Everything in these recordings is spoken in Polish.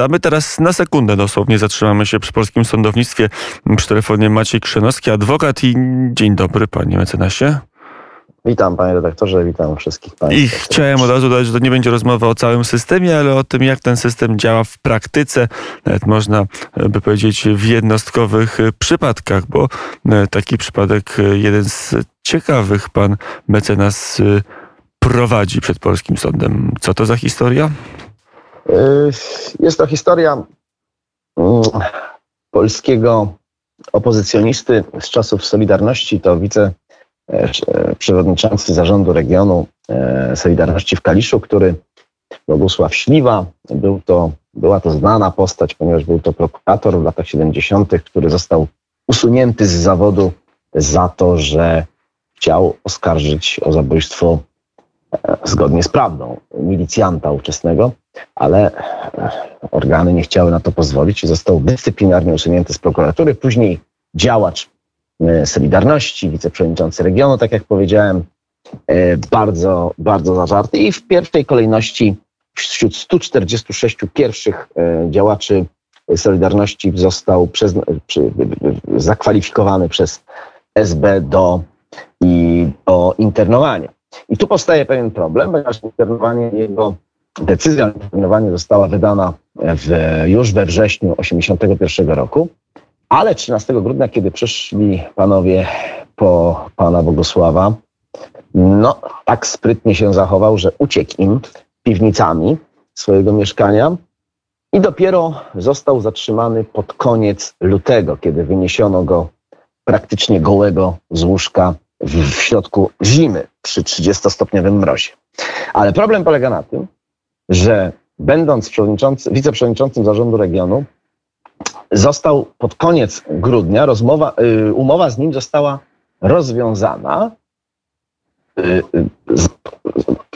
A my teraz na sekundę dosłownie zatrzymamy się przy polskim sądownictwie. Przy telefonie Maciej Krzynowski, adwokat i dzień dobry panie mecenasie. Witam panie redaktorze, witam wszystkich państwa. I chciałem od razu dodać, że to nie będzie rozmowa o całym systemie, ale o tym, jak ten system działa w praktyce, nawet można by powiedzieć w jednostkowych przypadkach, bo taki przypadek, jeden z ciekawych pan mecenas prowadzi przed polskim sądem. Co to za historia? Y, jest to historia mm, polskiego opozycjonisty z czasów Solidarności, to wiceprzewodniczący zarządu regionu e, Solidarności w Kaliszu, który Bogusław Śliwa, był to, była to znana postać, ponieważ był to prokurator w latach 70., który został usunięty z zawodu za to, że chciał oskarżyć o zabójstwo zgodnie z prawdą milicjanta ówczesnego, ale organy nie chciały na to pozwolić i został dyscyplinarnie usunięty z prokuratury. Później działacz e, Solidarności, wiceprzewodniczący regionu, tak jak powiedziałem, e, bardzo, bardzo zażarty i w pierwszej kolejności wśród 146 pierwszych e, działaczy Solidarności został przez, zakwalifikowany przez SB do, i, do internowania. I tu powstaje pewien problem, ponieważ internowanie jego, decyzja o internowaniu została wydana w, już we wrześniu 1981 roku, ale 13 grudnia, kiedy przyszli panowie po pana Bogusława, no tak sprytnie się zachował, że uciekł im piwnicami swojego mieszkania i dopiero został zatrzymany pod koniec lutego, kiedy wyniesiono go praktycznie gołego z łóżka w, w środku zimy przy 30-stopniowym mrozie. Ale problem polega na tym, że będąc wiceprzewodniczącym zarządu regionu, został pod koniec grudnia, rozmowa, y, umowa z nim została rozwiązana. Y,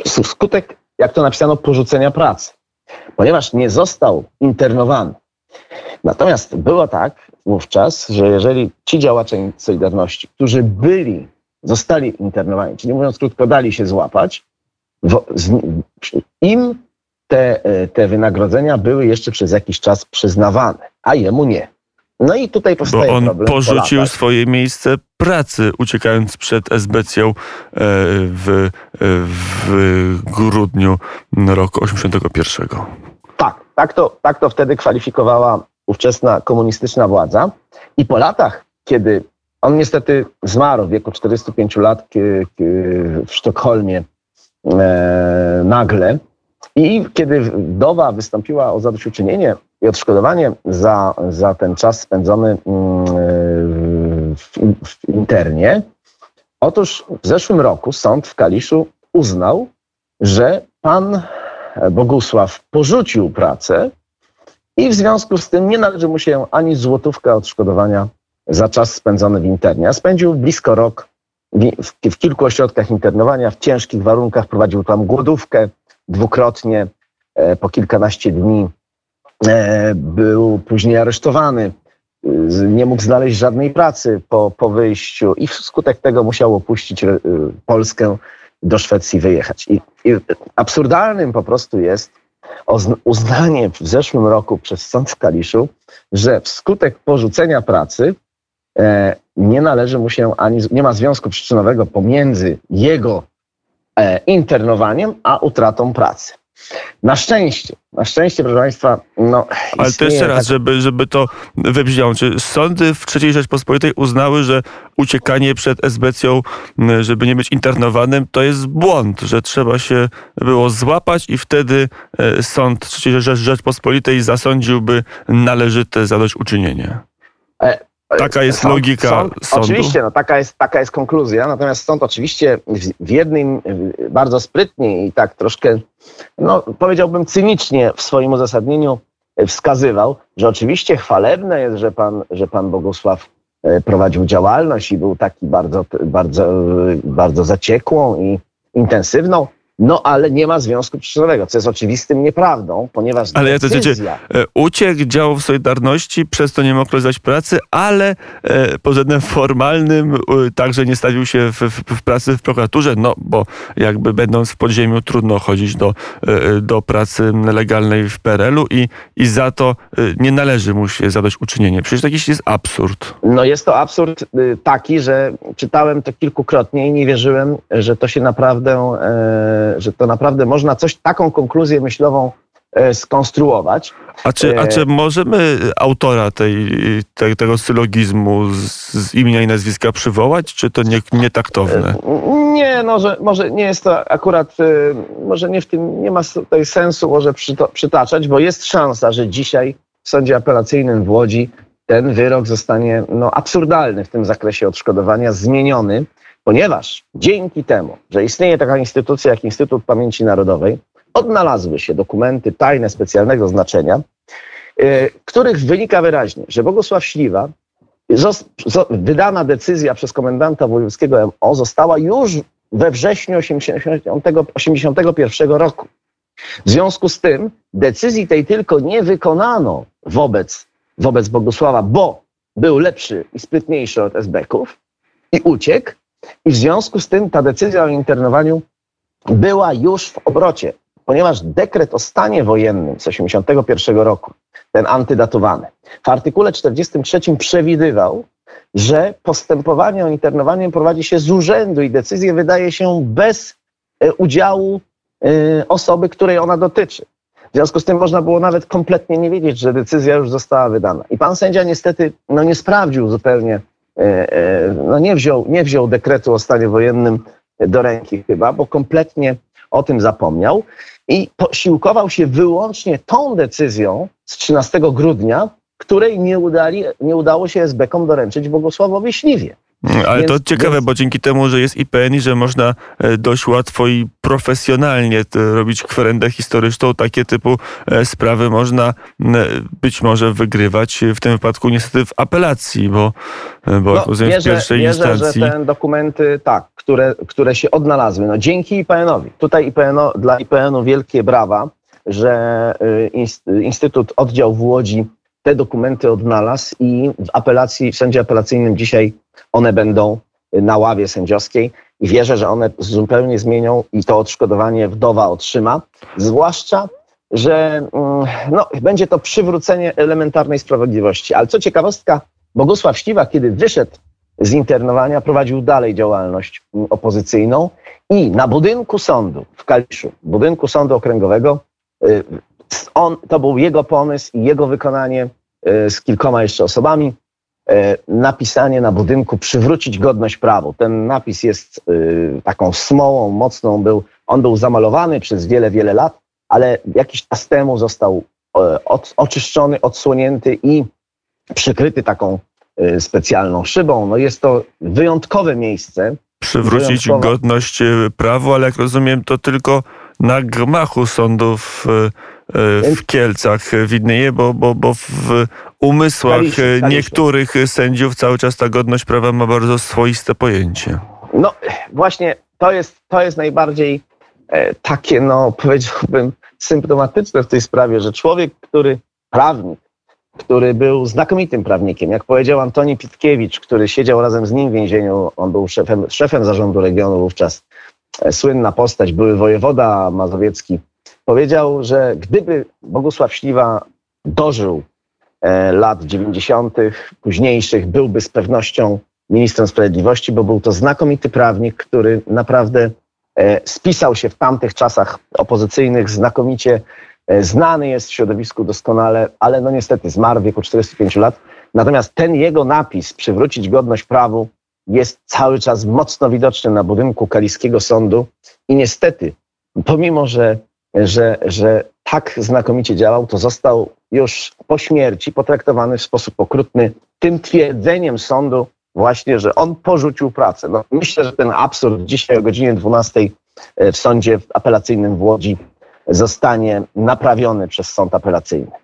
y, skutek, jak to napisano, porzucenia pracy, ponieważ nie został internowany. Natomiast było tak wówczas, że jeżeli ci działacze Solidarności, którzy byli zostali internowani, czyli mówiąc krótko, dali się złapać, im te, e, te wynagrodzenia były jeszcze przez jakiś czas przyznawane, a jemu nie. No i tutaj powstaje Bo on problem. porzucił swoje miejsce pracy, uciekając przed esbecją e, w, w grudniu roku 81. Tak, tak to, tak to wtedy kwalifikowała ówczesna komunistyczna władza. I po latach, kiedy on niestety zmarł w wieku 45 lat w Sztokholmie e, nagle. I kiedy wdowa wystąpiła o zadośćuczynienie i odszkodowanie za, za ten czas spędzony mm, w, internie, otóż w zeszłym roku sąd w Kaliszu uznał, że pan Bogusław porzucił pracę i w związku z tym nie należy mu się ani złotówka odszkodowania za czas spędzony w internie. spędził blisko rok w, w kilku ośrodkach internowania, w ciężkich warunkach, prowadził tam głodówkę dwukrotnie, e, po kilkanaście dni. E, był później aresztowany, nie mógł znaleźć żadnej pracy po, po wyjściu i wskutek tego musiał opuścić e, Polskę, do Szwecji wyjechać. I, i absurdalnym po prostu jest uznanie w zeszłym roku przez sąd w Kaliszu, że wskutek porzucenia pracy nie należy mu się ani, nie ma związku przyczynowego pomiędzy jego e, internowaniem a utratą pracy. Na szczęście, na szczęście, proszę Państwa, no. Ale to jeszcze raz, żeby, żeby to wybrzmiało. Czy sądy w III Rzeczpospolitej uznały, że uciekanie przed esbecją, żeby nie być internowanym, to jest błąd, że trzeba się było złapać i wtedy e, sąd III Rzeczpospolitej zasądził,by należyte zadośćuczynienie? Taka jest sąd, logika sąd, sądu. Oczywiście, no, taka, jest, taka jest konkluzja. Natomiast sąd oczywiście w, w jednym bardzo sprytnie i tak troszkę, no powiedziałbym cynicznie w swoim uzasadnieniu wskazywał, że oczywiście chwalebne jest, że pan, że pan Bogusław e, prowadził działalność i był taki bardzo, bardzo, bardzo zaciekłą i intensywną. No ale nie ma związku przyczynowego, co jest oczywistym nieprawdą, ponieważ Ale ja to decyzja... e, uciekł, działał w Solidarności, przez to nie mógł realizować pracy, ale e, pod względem formalnym e, także nie stawił się w, w, w, pracy w prokuraturze, no bo jakby będąc w podziemiu trudno chodzić do, e, do pracy legalnej w PRL-u i, i za to e, nie należy mu się zadać uczynienie. Przecież to jakiś jest absurd. No jest to absurd y, taki, że czytałem to kilkukrotnie i nie wierzyłem, że to się naprawdę, e, że to naprawdę można coś, taką konkluzję myślową e, skonstruować. A czy, a E, czy możemy autora tej, tej, tego sylogizmu z, z imienia i nazwiska przywołać, czy to nie, nietaktowne? Nie, no, że może nie jest to akurat, y, może nie w tym, nie ma tutaj sensu może przyto, przytaczać, bo jest szansa, że dzisiaj w sądzie apelacyjnym w Łodzi ten wyrok zostanie no, absurdalny w tym zakresie odszkodowania, zmieniony, ponieważ dzięki temu, że istnieje taka instytucja jak Instytut Pamięci Narodowej, odnalazły się dokumenty tajne specjalnego znaczenia, y, których wynika wyraźnie, że Bogusław Śliwa wydana decyzja przez komendanta wojewódzkiego MO została już we wrześniu 1981 roku. W związku z tym decyzji tej tylko nie wykonano wobec, wobec Bogusława, bo był lepszy i sprytniejszy od SB-ków i uciekł. I w związku z tym ta decyzja o internowaniu była już w obrocie, ponieważ dekret o stanie wojennym z 1981 roku, ten antydatowany, w artykule 43 przewidywał, że postępowanie o internowanie prowadzi się z urzędu i decyzję wydaje się bez e, udziału e, osoby, której ona dotyczy. W związku z tym można było nawet kompletnie nie wiedzieć, że decyzja już została wydana. I pan sędzia niestety no, nie sprawdził zupełnie, no, nie, wziął, nie wziął dekretu o stanie wojennym do ręki chyba, bo kompletnie o tym zapomniał i posiłkował się wyłącznie tą decyzją z 13 grudnia, której nie, udali, nie udało się SB-kom doręczyć Bogusławowi Śliwie. Ale Więc- to ciekawe, więc- bo dzięki temu, że jest IPN i że można e, dość łatwo i profesjonalnie t- robić kwerendę historyczną, takie typu e, sprawy można być może wygrywać w tym wypadku niestety w apelacji, bo, e, bo jak rozumiem, w wierzę, pierwszej wierzę, instancji. że te dokumenty, tak, które, które się odnalazły, no dzięki IPN-owi. Tutaj IPN dla IPN-u wielkie brawa, że inst- Instytut Oddział w Łodzi te dokumenty odnalazł i w apelacji, w sądzie apelacyjnym dzisiaj one będą na ławie sędziowskiej i wierzę, że one zupełnie zmienią i to odszkodowanie wdowa otrzyma. Zwłaszcza, że mm, no, będzie to przywrócenie elementarnej sprawiedliwości. Ale co ciekawostka, Bogusław Śliwa, kiedy wyszedł z internowania, prowadził dalej działalność opozycyjną i na budynku sądu w Kaliszu, budynku sądu okręgowego, y, on, to był jego pomysł i jego wykonanie y, z kilkoma jeszcze osobami, y, napisanie na budynku przywrócić godność prawu. Ten napis jest y, taką smołą mocną, był, on był zamalowany przez wiele, wiele lat, ale jakiś czas temu został e, od, oczyszczony, odsłonięty i przykryty taką specjalną szybą. No jest to wyjątkowe miejsce. Przywrócić wyjątkowa- godność e, prawu, ale jak rozumiem, to tylko na gmachu sądów e, e, w Kielcach e, widnieje, bo, bo, bo w umysłach Kaliszu, e, Kaliszu. niektórych sędziów cały czas ta godność prawa ma bardzo swoiste pojęcie. No właśnie to jest, to jest najbardziej e, takie, no powiedziałbym, symptomatyczne w tej sprawie, że człowiek, który, prawnik, który był znakomitym prawnikiem, jak powiedział Antoni Pitkiewicz, który siedział razem z nim w więzieniu, on był szefem, szefem zarządu regionu wówczas, e, słynna postać, były wojewoda mazowiecki, powiedział, że gdyby Bogusław Śliwa dożył e, lat 90., późniejszych, byłby z pewnością ministrem sprawiedliwości, bo był to znakomity prawnik, który naprawdę e, spisał się w tamtych czasach opozycyjnych, znakomicie e, znany jest w środowisku doskonale, ale no niestety zmarł w wieku 45 lat. Natomiast ten jego napis, przywrócić godność prawu, jest cały czas mocno widoczny na budynku Kaliskiego Sądu i niestety, pomimo że, że, że tak znakomicie działał, to został już po śmierci potraktowany w sposób okrutny tym twierdzeniem sądu, właśnie, że on porzucił pracę. No, myślę, że ten absurd dzisiaj o godzinie 12 w sądzie apelacyjnym w Łodzi zostanie naprawiony przez sąd apelacyjny.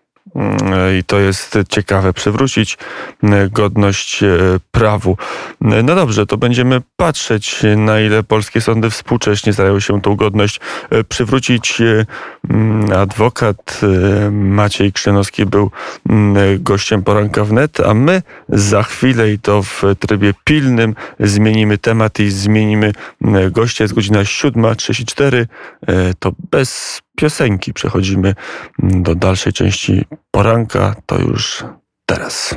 I to jest ciekawe, przywrócić godność prawu. No dobrze, to będziemy patrzeć, na ile polskie sądy współcześnie starają się tą godność przywrócić. Adwokat Maciej Krzynowski był gościem poranka wnet, a my za chwilę i to w trybie pilnym zmienimy temat i zmienimy gościa. Jest godzina 7.34. To bez piosenki przechodzimy do dalszej części poranka. To już teraz.